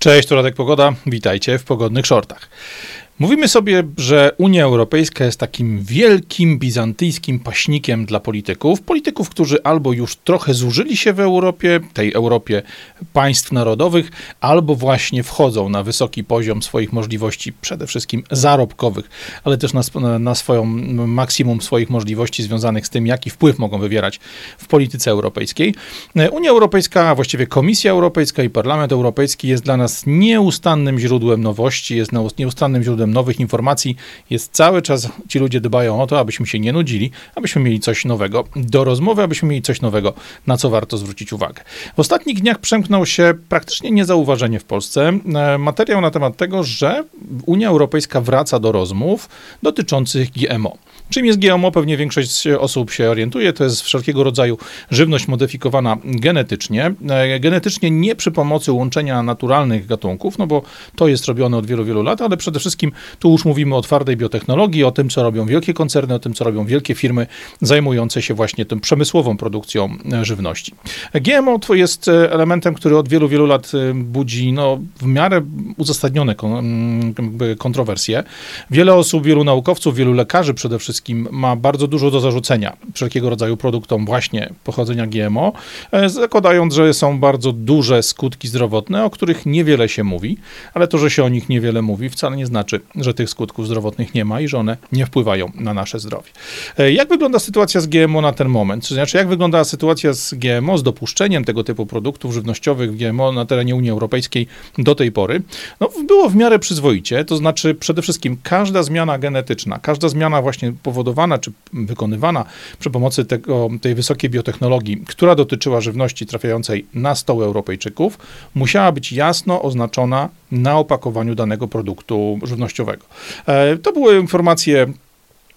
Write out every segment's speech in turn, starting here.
Cześć, to Radek Pogoda. Witajcie w pogodnych shortach. Mówimy sobie, że Unia Europejska jest takim wielkim bizantyjskim paśnikiem dla polityków. Polityków, którzy albo już trochę zużyli się w Europie, tej Europie państw narodowych, albo właśnie wchodzą na wysoki poziom swoich możliwości, przede wszystkim zarobkowych, ale też na, na swoją maksimum swoich możliwości związanych z tym, jaki wpływ mogą wywierać w polityce europejskiej. Unia Europejska, a właściwie Komisja Europejska i Parlament Europejski jest dla nas nieustannym źródłem nowości, jest nieustannym źródłem nowych informacji. Jest cały czas, ci ludzie dbają o to, abyśmy się nie nudzili, abyśmy mieli coś nowego do rozmowy, abyśmy mieli coś nowego, na co warto zwrócić uwagę. W ostatnich dniach przemknął się praktycznie niezauważenie w Polsce e, materiał na temat tego, że Unia Europejska wraca do rozmów dotyczących GMO. Czym jest GMO? Pewnie większość osób się orientuje. To jest wszelkiego rodzaju żywność modyfikowana genetycznie. E, genetycznie nie przy pomocy łączenia naturalnych gatunków, no bo to jest robione od wielu, wielu lat, ale przede wszystkim tu już mówimy o twardej biotechnologii, o tym, co robią wielkie koncerny, o tym, co robią wielkie firmy zajmujące się właśnie tym przemysłową produkcją e, żywności. GMO to jest e, elementem, który od wielu, wielu lat budzi no, w miarę uzasadnione kontrowersje. Wiele osób, wielu naukowców, wielu lekarzy przede wszystkim ma bardzo dużo do zarzucenia wszelkiego rodzaju produktom właśnie pochodzenia GMO, e, zakładając, że są bardzo duże skutki zdrowotne, o których niewiele się mówi, ale to, że się o nich niewiele mówi, wcale nie znaczy, że tych skutków zdrowotnych nie ma i że one nie wpływają na nasze zdrowie. E, jak wygląda sytuacja z GMO na ten moment? To znaczy, jak wygląda sytuacja z GMO, z dopuszczeniem tego typu produktów żywnościowych GMO na terenie Unii Europejskiej do tej pory? No, było w miarę przyzwoicie, to znaczy przede wszystkim każda zmiana genetyczna, każda zmiana właśnie powodowana czy wykonywana przy pomocy tego, tej wysokiej biotechnologii, która dotyczyła żywności trafiającej na stoły Europejczyków, musiała być jasno oznaczona na opakowaniu danego produktu żywnościowego. E, to były informacje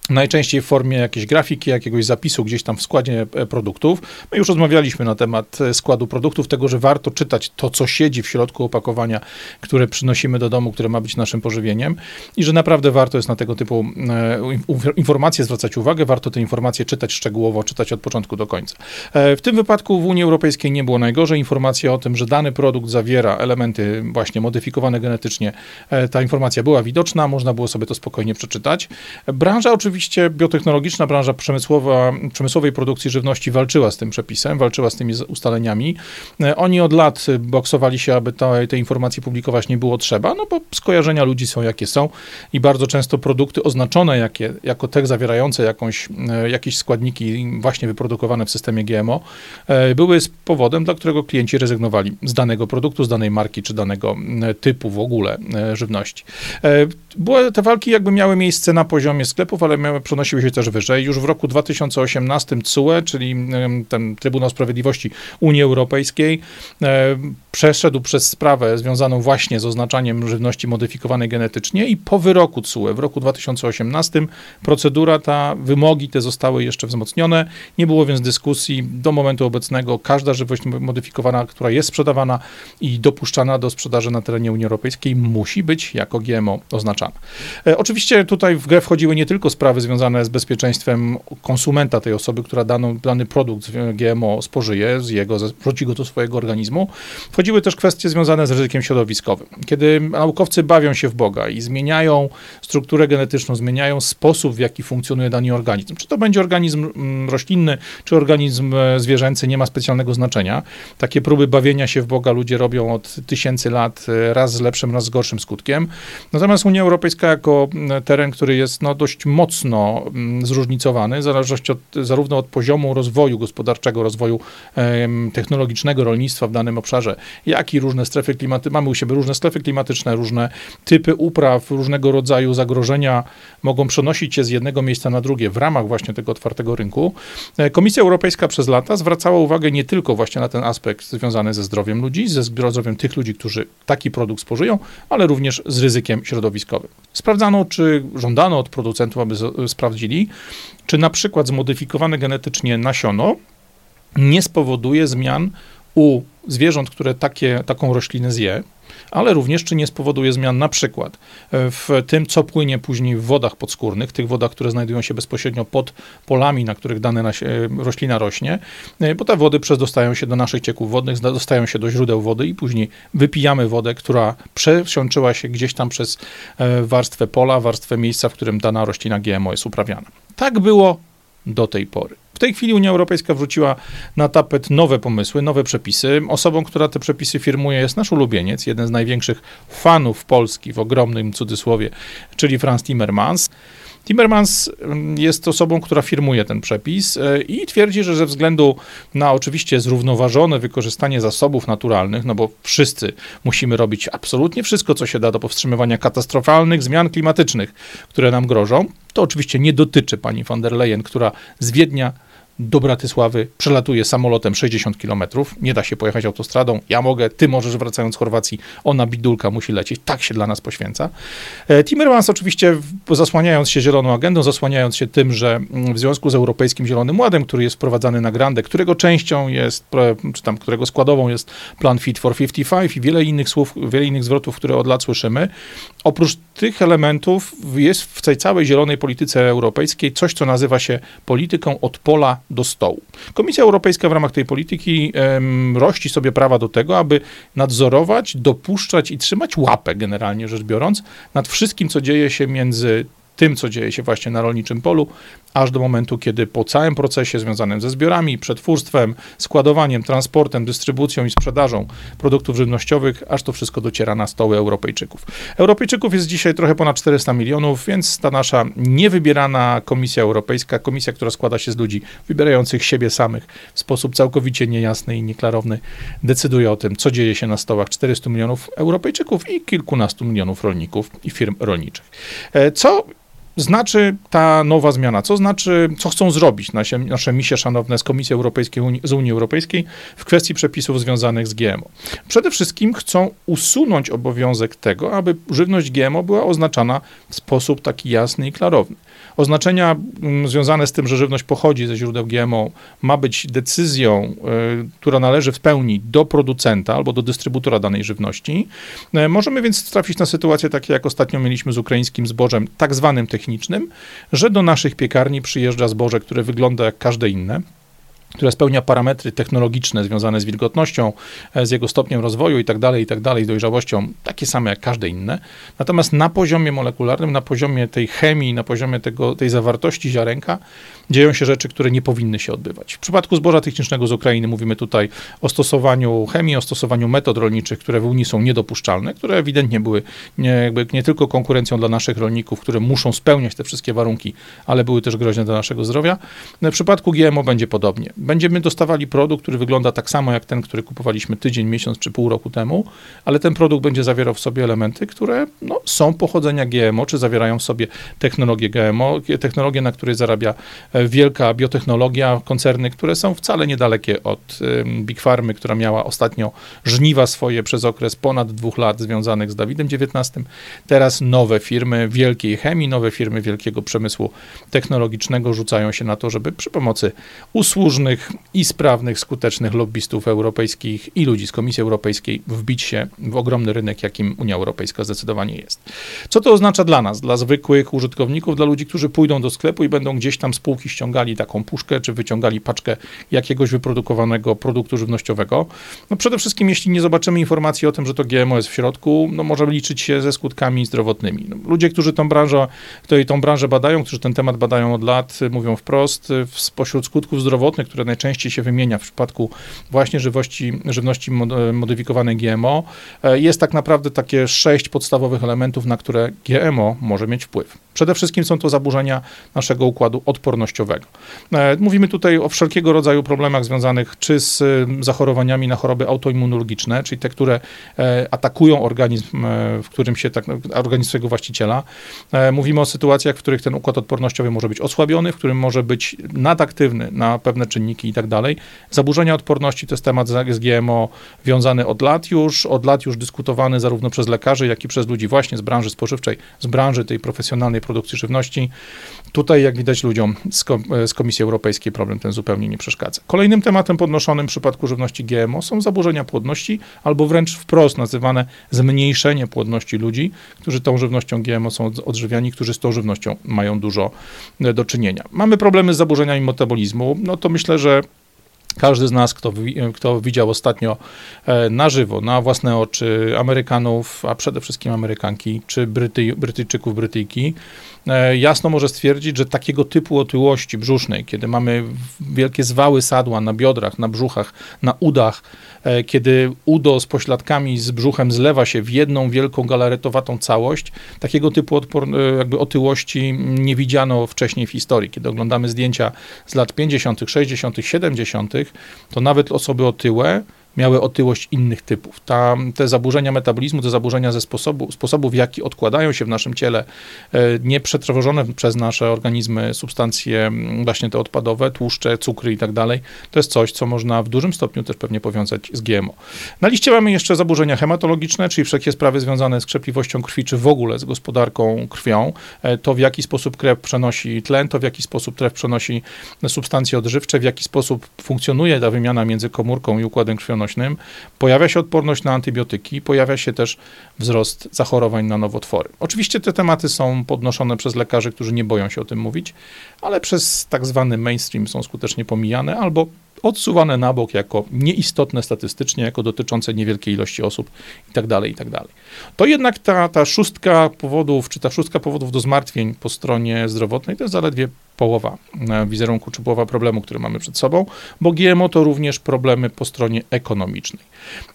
najczęściej w formie jakiejś grafiki, jakiegoś zapisu gdzieś tam w składzie e, produktów. My już rozmawialiśmy na temat e, składu produktów, tego, że warto czytać to, co siedzi w środku opakowania, które przynosimy do domu, które ma być naszym pożywieniem i że naprawdę warto jest na tego typu e, informacje zwracać uwagę, warto te informacje czytać szczegółowo, czytać od początku do końca. W tym wypadku w Unii Europejskiej nie było najgorzej. Informacja o tym, że dany produkt zawiera elementy właśnie modyfikowane genetycznie, ta informacja była widoczna, można było sobie to spokojnie przeczytać. Branża oczywiście oczywiście biotechnologiczna branża przemysłowa, przemysłowej produkcji żywności walczyła z tym przepisem, walczyła z tymi ustaleniami. E, oni od lat boksowali się, aby te, te informacje publikować nie było trzeba, no bo skojarzenia ludzi są jakie są i bardzo często produkty oznaczone jakie, jako te zawierające jakąś, e, jakieś składniki właśnie wyprodukowane w systemie GMO e, były powodem, dla którego klienci rezygnowali z danego produktu, z danej marki czy danego typu w ogóle żywności. Były, te walki jakby miały miejsce na poziomie sklepów, ale miały, przenosiły się też wyżej. Już w roku 2018 CUE, czyli ten Trybunał Sprawiedliwości Unii Europejskiej, przeszedł przez sprawę związaną właśnie z oznaczaniem żywności modyfikowanej genetycznie i po wyroku CUE w roku 2018 procedura ta, wymogi te zostały jeszcze wzmocnione. Nie było więc dyskusji. Do momentu obecnego każda żywność modyfikowana, która jest sprzedawana i dopuszczana do sprzedaży na terenie Unii Europejskiej musi być jako GMO oznaczana. E, oczywiście tutaj w grę wchodziły nie tylko sprawy związane z bezpieczeństwem konsumenta, tej osoby, która daną, dany produkt GMO spożyje, z jego, wrzuci go do swojego organizmu. Wchodziły też kwestie związane z ryzykiem środowiskowym. Kiedy naukowcy bawią się w Boga i zmieniają strukturę genetyczną, zmieniają sposób, w jaki funkcjonuje dany organizm, czy to będzie organizm mm, roślinny, czy organizm e, zwierzęcy, nie ma specjalnego znaczenia. Takie próby bawienia się w Boga ludzie robią od tysięcy lat, e, raz z lepszym, raz z gorszym skutkiem. Natomiast Unia Europejska jako mm, teren, który jest no, dość mocno mm, zróżnicowany, w zależności od, zarówno od poziomu rozwoju gospodarczego, rozwoju technologicznego rolnictwa w danym obszarze, jak i różne strefy klimatyczne. Mamy u siebie różne strefy klimatyczne, różne typy upraw, różnego rodzaju zagrożenia mogą przenosić się z jednego miejsca na drugie w ramach właśnie tego otwartego rynku. E, Komisja Europejska przez lata zwracała uwagę nie tylko właśnie na ten aspekt związany ze zdrowiem ludzi, ze zdrowiem tych ludzi, którzy taki produkt spożyją, ale również z ryzykiem środowiskowym. Sprawdzano, czy żądano od producentów, aby sprawdzili, czy na przykład zmodyfikowane genetycznie nasiono nie spowoduje zmian u zwierząt, które takie, taką roślinę zje, ale również czy nie spowoduje zmian na przykład w tym, co płynie później w wodach podskórnych, tych wodach, które znajdują się bezpośrednio pod polami, na których dana roślina rośnie, bo te wody przedostają się do naszych cieków wodnych, dostają się do źródeł wody i później wypijamy wodę, która przesiączyła się gdzieś tam przez warstwę pola, warstwę miejsca, w którym dana roślina GMO jest uprawiana. Tak było do tej pory. W tej chwili Unia Europejska wrzuciła na tapet nowe pomysły, nowe przepisy. Osobą, która te przepisy firmuje, jest nasz ulubieniec, jeden z największych fanów Polski w ogromnym cudzysłowie, czyli Franz Timmermans. Timmermans mm, jest osobą, która firmuje ten przepis e, i twierdzi, że ze względu na oczywiście zrównoważone wykorzystanie zasobów naturalnych, no bo wszyscy musimy robić absolutnie wszystko, co się da do powstrzymywania katastrofalnych zmian klimatycznych, które nam grożą, to oczywiście nie dotyczy pani von der Leyen, która z Wiednia do Bratysławy przelatuje samolotem 60 km. Nie da się pojechać autostradą. Ja mogę, ty możesz wracając z Chorwacji, ona bidulka musi lecieć. Tak się dla nas poświęca. E, Timmermans oczywiście zasłaniając się zieloną agendą, zasłaniając się tym, że mm, w związku z Europejskim Zielonym Ładem, który jest wprowadzany na grandę, którego częścią jest, czy tam którego składową jest plan Fit for 55 i wiele innych słów, wiele innych zwrotów, które od lat słyszymy, oprócz tych elementów jest w tej całej zielonej polityce europejskiej coś, co nazywa się polityką od pola do stołu. Komisja Europejska w ramach tej polityki um, rości sobie prawa do tego, aby nadzorować, dopuszczać i trzymać łapę, generalnie rzecz biorąc, nad wszystkim, co dzieje się między tym, co dzieje się właśnie na rolniczym polu, aż do momentu, kiedy po całym procesie związanym ze zbiorami, przetwórstwem, składowaniem, transportem, dystrybucją i sprzedażą produktów żywnościowych, aż to wszystko dociera na stoły Europejczyków. Europejczyków jest dzisiaj trochę ponad 400 milionów, więc ta nasza niewybierana Komisja Europejska, komisja, która składa się z ludzi wybierających siebie samych w sposób całkowicie niejasny i nieklarowny, decyduje o tym, co dzieje się na stołach 400 milionów Europejczyków i kilkunastu milionów rolników i firm rolniczych. E, co znaczy ta nowa zmiana? Co znaczy, co chcą zrobić nasze, nasze misie szanowne z Komisji Europejskiej, z Unii Europejskiej w kwestii przepisów związanych z GMO? Przede wszystkim chcą usunąć obowiązek tego, aby żywność GMO była oznaczana w sposób taki jasny i klarowny. Oznaczenia mm, związane z tym, że żywność pochodzi ze źródeł GMO, ma być decyzją, y, która należy w pełni do producenta albo do dystrybutora danej żywności. Y, możemy więc trafić na sytuację takie, jak ostatnio mieliśmy z ukraińskim zbożem, tak zwanym technicznym, że do naszych piekarni przyjeżdża zboże, które wygląda jak każde inne która spełnia parametry technologiczne związane z wilgotnością, e, z jego stopniem rozwoju i tak dalej, i tak dojrzałością, takie same jak każde inne. Natomiast na poziomie molekularnym, na poziomie tej chemii, na poziomie tego, tej zawartości ziarenka, dzieją się rzeczy, które nie powinny się odbywać. W przypadku zboża technicznego z Ukrainy mówimy tutaj o stosowaniu chemii, o stosowaniu metod rolniczych, które w Unii są niedopuszczalne, które ewidentnie były nie, nie tylko konkurencją dla naszych rolników, które muszą spełniać te wszystkie warunki, ale były też groźne dla naszego zdrowia. W przypadku GMO będzie podobnie. Będziemy dostawali produkt, który wygląda tak samo jak ten, który kupowaliśmy tydzień, miesiąc czy pół roku temu, ale ten produkt będzie zawierał w sobie elementy, które no, są pochodzenia GMO, czy zawierają w sobie technologię GMO, technologię, na której zarabia wielka biotechnologia, koncerny, które są wcale niedalekie od Big Farmy, która miała ostatnio żniwa swoje przez okres ponad dwóch lat związanych z Dawidem XIX. Teraz nowe firmy wielkiej chemii, nowe firmy wielkiego przemysłu technologicznego rzucają się na to, żeby przy pomocy usłużnych i sprawnych, skutecznych lobbystów europejskich i ludzi z Komisji Europejskiej wbić się w ogromny rynek, jakim Unia Europejska zdecydowanie jest. Co to oznacza dla nas, dla zwykłych użytkowników, dla ludzi, którzy pójdą do sklepu i będą gdzieś tam spółki spółki ściągali taką puszkę, czy wyciągali paczkę jakiegoś wyprodukowanego produktu żywnościowego. No przede wszystkim, jeśli nie zobaczymy informacji o tym, że to GMO jest w środku, no może liczyć się ze skutkami zdrowotnymi. No, ludzie, którzy tą branżę, którzy tą branżę badają, którzy ten temat badają od lat, mówią wprost, spośród skutków zdrowotnych, które najczęściej się wymienia w przypadku właśnie żywności, żywności modyfikowanej GMO, e, jest tak naprawdę takie sześć podstawowych elementów, na które GMO może mieć wpływ. Przede wszystkim są to zaburzenia naszego układu odpornościowego. E, mówimy tutaj o wszelkiego rodzaju problemach związanych czy z zachorowaniami na choroby autoimmunologiczne, czyli te, które e, atakują organizm, e, w którym się tak, organizm swojego właściciela. Mówimy o sytuacjach, w których ten układ odpornościowy może być osłabiony, w którym może być nadaktywny na pewne czynniki i tak dalej. Zaburzenia odporności to jest temat z GMO wiązany od lat już, od lat już dyskutowany zarówno przez lekarzy, jak i przez ludzi właśnie z branży spożywczej, z branży tej profesjonalnej produkcji żywności. Tutaj, jak widać ludziom z, z Komisji Europejskiej problem ten zupełnie nie przeszkadza. Kolejnym tematem podnoszonym w przypadku żywności GMO są zaburzenia płodności, albo wręcz wprost nazywane zmniejszenie płodności ludzi, którzy tą żywnością GMO są odżywiani, którzy z tą żywnością mają dużo e, do czynienia. Mamy problemy z zaburzeniami metabolizmu, no to myślę, że każdy z nas, kto, kto widział ostatnio e, na żywo, na własne oczy Amerykanów, a przede wszystkim Amerykanki, czy Bryty, Brytyjczyków, Brytyjki, jasno może stwierdzić, że takiego typu otyłości brzusznej, kiedy mamy wielkie zwały sadła na biodrach, na brzuchach, na udach, e, kiedy udo z pośladkami, z brzuchem zlewa się w jedną wielką galaretowatą całość, takiego typu odpor, jakby otyłości nie widziano wcześniej w historii. Kiedy oglądamy zdjęcia z lat 50., 60., 70., to nawet osoby otyłe miały otyłość innych typów. Ta, te zaburzenia metabolizmu, te zaburzenia ze sposobu, sposobu, w jaki odkładają się w naszym ciele e, nieprzetrwożone przez nasze organizmy substancje właśnie te odpadowe, tłuszcze, cukry i tak dalej, to jest coś, co można w dużym stopniu też pewnie powiązać z GMO. Na liście mamy jeszcze zaburzenia hematologiczne, czyli wszelkie sprawy związane z krzepliwością krwi, czy w ogóle z gospodarką krwią, e, to w jaki sposób krew przenosi tlen, to w jaki sposób krew przenosi substancje odżywcze, w jaki sposób funkcjonuje ta wymiana między komórką i układem krwionośnym, pojawia się odporność na antybiotyki, pojawia się też wzrost zachorowań na nowotwory. Oczywiście te tematy są podnoszone przez lekarzy, którzy nie boją się o tym mówić, ale przez tak zwany mainstream są skutecznie pomijane albo odsuwane na bok jako nieistotne statystycznie, jako dotyczące niewielkiej ilości osób itd. Tak itd. Tak to jednak ta, ta szóstka powodów, czy ta szóstka powodów do zmartwień po stronie zdrowotnej to jest zaledwie połowa e, wizerunku, czy połowa problemu, który mamy przed sobą, bo GMO to również problemy po stronie ekonomicznej.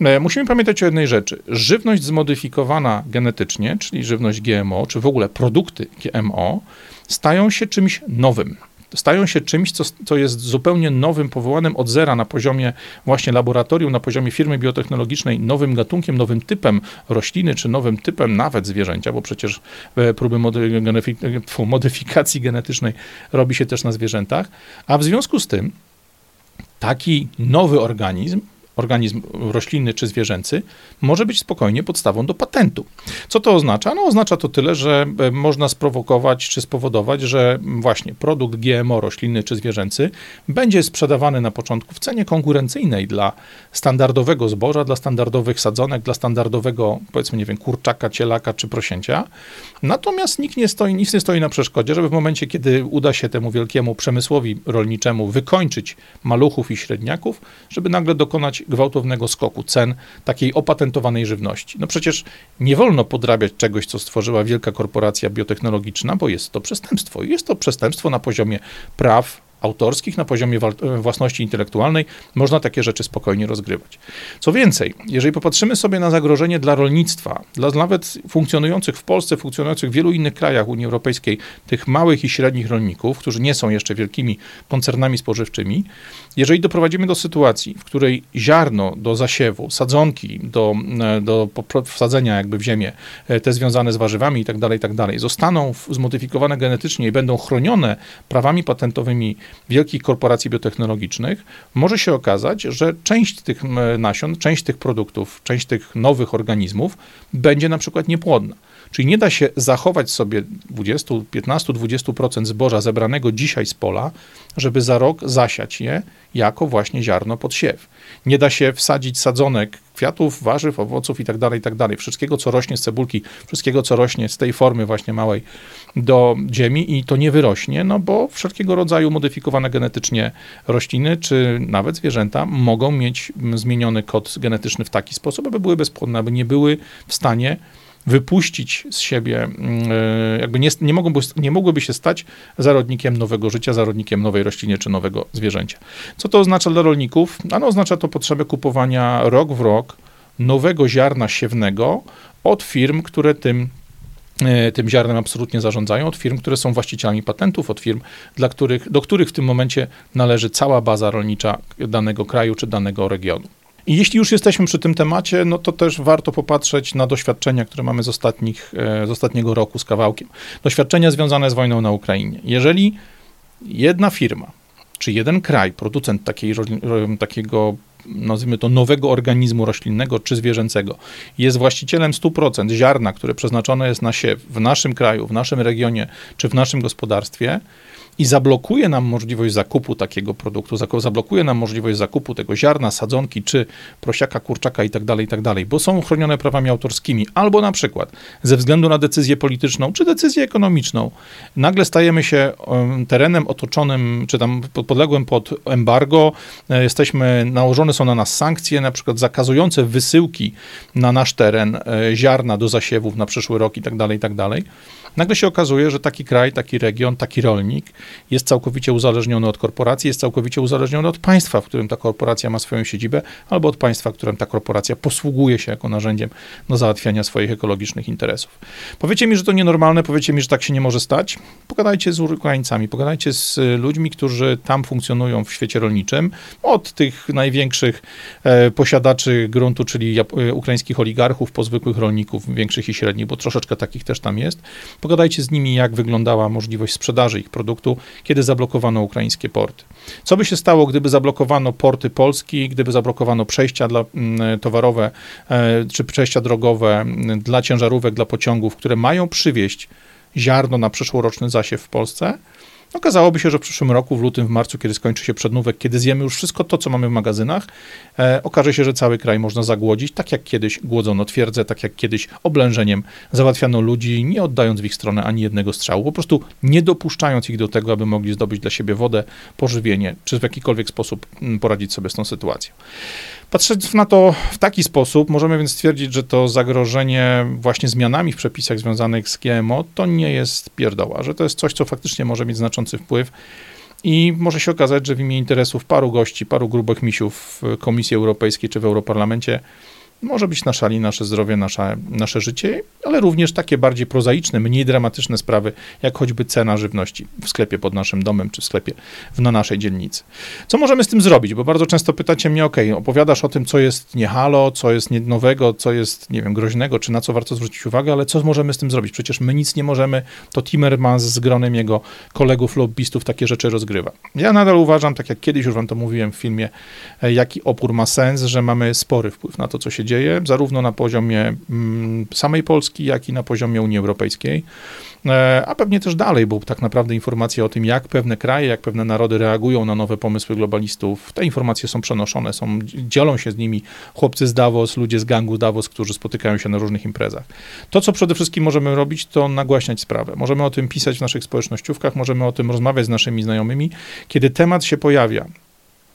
E, musimy pamiętać o jednej rzeczy. Żywność zmodyfikowana genetycznie, czyli żywność GMO, czy w ogóle produkty GMO, stają się czymś nowym stają się czymś, co, co jest zupełnie nowym, powołanym od zera na poziomie właśnie laboratorium, na poziomie firmy biotechnologicznej, nowym gatunkiem, nowym typem rośliny, czy nowym typem nawet zwierzęcia, bo przecież e, próby modyfikacji genetycznej robi się też na zwierzętach, a w związku z tym taki nowy organizm organizm roślinny czy zwierzęcy, może być spokojnie podstawą do patentu. Co to oznacza? No oznacza to tyle, że e, można sprowokować czy spowodować, że właśnie produkt GMO roślinny czy zwierzęcy będzie sprzedawany na początku w cenie konkurencyjnej dla standardowego zboża, dla standardowych sadzonek, dla standardowego powiedzmy, nie wiem, kurczaka, cielaka czy prosięcia. Natomiast nikt nie stoi, nic nie stoi na przeszkodzie, żeby w momencie, kiedy uda się temu wielkiemu przemysłowi rolniczemu wykończyć maluchów i średniaków, żeby nagle dokonać gwałtownego skoku cen takiej opatentowanej żywności. No przecież nie wolno podrabiać czegoś, co stworzyła wielka korporacja biotechnologiczna, bo jest to przestępstwo. Jest to przestępstwo na poziomie praw, autorskich, na poziomie własności intelektualnej, można takie rzeczy spokojnie rozgrywać. Co więcej, jeżeli popatrzymy sobie na zagrożenie dla rolnictwa, dla nawet funkcjonujących w Polsce, funkcjonujących w wielu innych krajach Unii Europejskiej, tych małych i średnich rolników, którzy nie są jeszcze wielkimi koncernami spożywczymi, jeżeli doprowadzimy do sytuacji, w której ziarno do zasiewu, sadzonki do, e, do wsadzenia jakby w ziemię, e, te związane z warzywami itd., tak itd., tak zostaną zmodyfikowane genetycznie i będą chronione prawami patentowymi wielkich korporacji biotechnologicznych, może się okazać, że część tych nasion, część tych produktów, część tych nowych organizmów będzie na przykład niepłodna. Czyli nie da się zachować sobie 20, 15, 20% zboża zebranego dzisiaj z pola, żeby za rok zasiać je jako właśnie ziarno pod siew. Nie da się wsadzić sadzonek kwiatów, warzyw, owoców itd., tak itd. Tak wszystkiego, co rośnie z cebulki, wszystkiego, co rośnie z tej formy właśnie małej do ziemi i to nie wyrośnie, no bo wszelkiego rodzaju modyfikowane genetycznie rośliny, czy nawet zwierzęta mogą mieć zmieniony kod genetyczny w taki sposób, aby były bezpłodne, aby nie były w stanie wypuścić z siebie, mm, e, jakby nie, nie, mogłyby, nie mogłyby się stać zarodnikiem nowego życia, zarodnikiem nowej rośliny czy nowego zwierzęcia. Co to oznacza dla rolników? Ano oznacza to potrzebę kupowania rok w rok nowego ziarna siewnego od firm, które tym e, tym ziarnem absolutnie zarządzają, od firm, które są właścicielami patentów, od firm, dla których, do których w tym momencie należy cała baza rolnicza danego kraju czy danego regionu. I jeśli już jesteśmy przy tym temacie, no to też warto popatrzeć na doświadczenia, które mamy z, ostatnich, e, z ostatniego roku z kawałkiem. Doświadczenia związane z wojną na Ukrainie. Jeżeli jedna firma czy jeden kraj, producent takiej, takiego nazwijmy to, nowego organizmu roślinnego czy zwierzęcego, jest właścicielem 100% ziarna, które przeznaczone jest na siew w naszym kraju, w naszym regionie czy w naszym gospodarstwie, i zablokuje nam możliwość zakupu takiego produktu, zablokuje nam możliwość zakupu tego ziarna, sadzonki czy prosiaka, kurczaka itd., tak itd., tak bo są chronione prawami autorskimi, albo na przykład ze względu na decyzję polityczną czy decyzję ekonomiczną, nagle stajemy się terenem otoczonym, czy tam podległym pod embargo, e, jesteśmy, nałożone są na nas sankcje, na przykład zakazujące wysyłki na nasz teren e, ziarna do zasiewów na przyszły rok itd., tak itd., Nagle się okazuje, że taki kraj, taki region, taki rolnik jest całkowicie uzależniony od korporacji, jest całkowicie uzależniony od państwa, w którym ta korporacja ma swoją siedzibę, albo od państwa, w którym ta korporacja posługuje się jako narzędziem do załatwiania swoich ekologicznych interesów. Powiecie mi, że to nienormalne, powiecie mi, że tak się nie może stać. Pogadajcie z Ukraińcami, pogadajcie z ludźmi, którzy tam funkcjonują w świecie rolniczym, od tych największych e, posiadaczy gruntu, czyli e, ukraińskich oligarchów, po zwykłych rolników, większych i średnich, bo troszeczkę takich też tam jest. Pogadajcie z nimi, jak wyglądała możliwość sprzedaży ich produktu, kiedy zablokowano ukraińskie porty. Co by się stało, gdyby zablokowano porty Polski, gdyby zablokowano przejścia dla, mm, towarowe e, czy przejścia drogowe mm, dla ciężarówek, dla pociągów, które mają przywieźć ziarno na przyszłoroczny zasiew w Polsce? Okazałoby się, że w przyszłym roku, w lutym, w marcu, kiedy skończy się przednówek, kiedy zjemy już wszystko to, co mamy w magazynach, e, okaże się, że cały kraj można zagłodzić, tak jak kiedyś głodzono twierdzę, tak jak kiedyś oblężeniem załatwiano ludzi, nie oddając w ich stronę ani jednego strzału, po prostu nie dopuszczając ich do tego, aby mogli zdobyć dla siebie wodę, pożywienie, czy w jakikolwiek sposób mm, poradzić sobie z tą sytuacją. Patrząc na to w taki sposób, możemy więc stwierdzić, że to zagrożenie właśnie zmianami w przepisach związanych z GMO to nie jest pierdoła, że to jest coś, co faktycznie może mieć znaczący wpływ. I może się okazać, że w imię interesów paru gości, paru grubych misiów w Komisji Europejskiej czy w Europarlamencie może być na szali nasze zdrowie, nasze, nasze życie, ale również takie bardziej prozaiczne, mniej dramatyczne sprawy, jak choćby cena żywności w sklepie pod naszym domem, czy w sklepie w, na naszej dzielnicy. Co możemy z tym zrobić? Bo bardzo często pytacie mnie, ok, opowiadasz o tym, co jest nie halo, co jest nie nowego, co jest, nie wiem, groźnego, czy na co warto zwrócić uwagę, ale co możemy z tym zrobić? Przecież my nic nie możemy, to Timmermans z gronem jego kolegów lobbystów takie rzeczy rozgrywa. Ja nadal uważam, tak jak kiedyś już wam to mówiłem w filmie, e, jaki opór ma sens, że mamy spory wpływ na to, co się dzieje, zarówno na poziomie mm, samej Polski, jak i na poziomie Unii Europejskiej, e, a pewnie też dalej, bo tak naprawdę informacje o tym, jak pewne kraje, jak pewne narody reagują na nowe pomysły globalistów, te informacje są przenoszone, są, dzielą się z nimi chłopcy z Davos, ludzie z gangu Davos, którzy spotykają się na różnych imprezach. To, co przede wszystkim możemy robić, to nagłaśniać sprawę. Możemy o tym pisać w naszych społecznościówkach, możemy o tym rozmawiać z naszymi znajomymi. Kiedy temat się pojawia,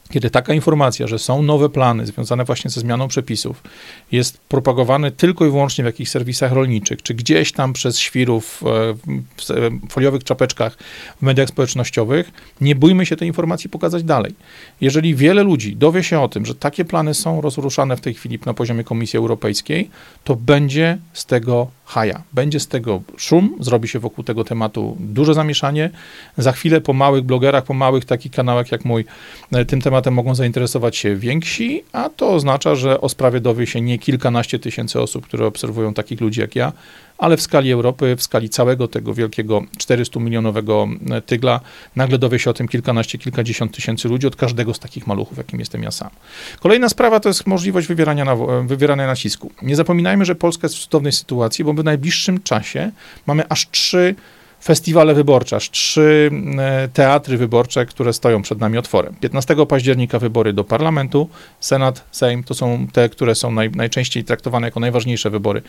kiedy taka informacja, że są nowe plany związane właśnie ze zmianą przepisów, jest propagowane tylko i wyłącznie w jakichś serwisach rolniczych, czy gdzieś tam przez świrów e, w foliowych czapeczkach w mediach społecznościowych, nie bójmy się tej informacji pokazać dalej. Jeżeli wiele ludzi dowie się o tym, że takie plany są rozruszane w tej chwili na poziomie Komisji Europejskiej, to będzie z tego haja. Będzie z tego szum, zrobi się wokół tego tematu duże zamieszanie. Za chwilę po małych blogerach, po małych takich kanałach jak mój, e, tym tematem mogą zainteresować się więksi, a to oznacza, że o sprawie dowie się nie kilkanaście tysięcy osób, które obserwują takich ludzi jak ja, ale w skali Europy, w skali całego tego wielkiego 400-milionowego e, tygla, nagle dowie się o tym kilkanaście, kilkadziesiąt tysięcy ludzi od każdego z takich maluchów, jakim jestem ja sam. Kolejna sprawa to jest możliwość wywierania, na, wywierania nacisku. Nie zapominajmy, że Polska jest w cudownej sytuacji, bo w najbliższym czasie mamy aż trzy festiwale wyborcze, aż trzy e, teatry wyborcze, które stoją przed nami otworem. 15 października wybory do parlamentu, Senat, Sejm to są te, które są naj, najczęściej traktowane jako najważniejsze wybory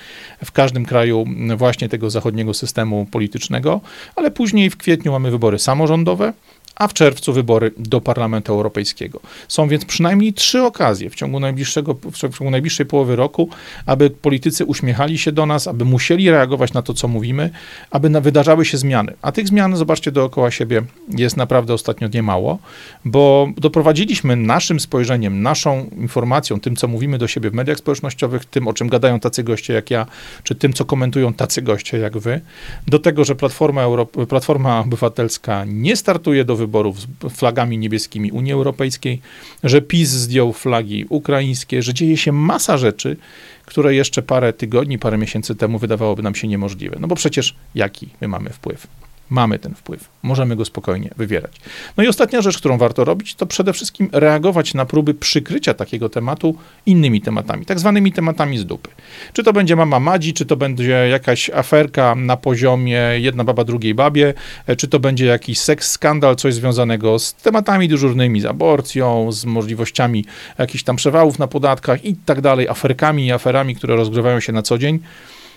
w każdym kraju właśnie tego zachodniego systemu politycznego, ale później w kwietniu mamy wybory samorządowe, a w czerwcu wybory do Parlamentu Europejskiego. Są więc przynajmniej trzy okazje w ciągu, najbliższego, w ciągu najbliższej połowy roku, aby politycy uśmiechali się do nas, aby musieli reagować na to, co mówimy, aby na, wydarzały się zmiany. A tych zmian, zobaczcie, dookoła siebie jest naprawdę ostatnio niemało, bo doprowadziliśmy naszym spojrzeniem, naszą informacją, tym, co mówimy do siebie w mediach społecznościowych, tym, o czym gadają tacy goście jak ja, czy tym, co komentują tacy goście jak wy, do tego, że Platforma, Euro- Platforma Obywatelska nie startuje do wyborów z flagami niebieskimi Unii Europejskiej, że PiS zdjął flagi ukraińskie, że dzieje się masa rzeczy, które jeszcze parę tygodni, parę miesięcy temu wydawałoby nam się niemożliwe. No bo przecież jaki my mamy wpływ? Mamy ten wpływ. Możemy go spokojnie wywierać. No i ostatnia rzecz, którą warto robić, to przede wszystkim reagować na próby przykrycia takiego tematu innymi tematami, tak zwanymi tematami z dupy. Czy to będzie mama Madzi, czy to będzie jakaś aferka na poziomie jedna baba drugiej babie, czy to będzie jakiś seks skandal, coś związanego z tematami dyżurnymi, z aborcją, z możliwościami jakichś tam przewałów na podatkach i tak dalej, aferkami i aferami, które rozgrywają się na co dzień.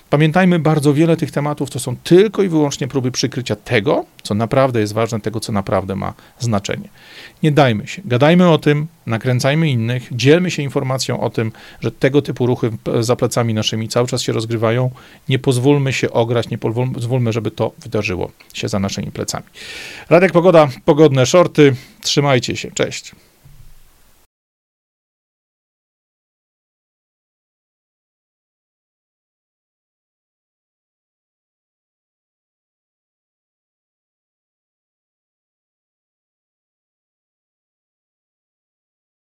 Pamiętajmy, bardzo wiele tych tematów to są tylko i wyłącznie próby przykrycia tego, co naprawdę jest ważne, tego, co naprawdę ma znaczenie. Nie dajmy się, gadajmy o tym, nakręcajmy innych, dzielmy się informacją o tym, że tego typu ruchy za plecami naszymi cały czas się rozgrywają. Nie pozwólmy się ograć, nie pozwólmy, żeby to wydarzyło się za naszymi plecami. Radek Pogoda, pogodne shorty. Trzymajcie się, cześć.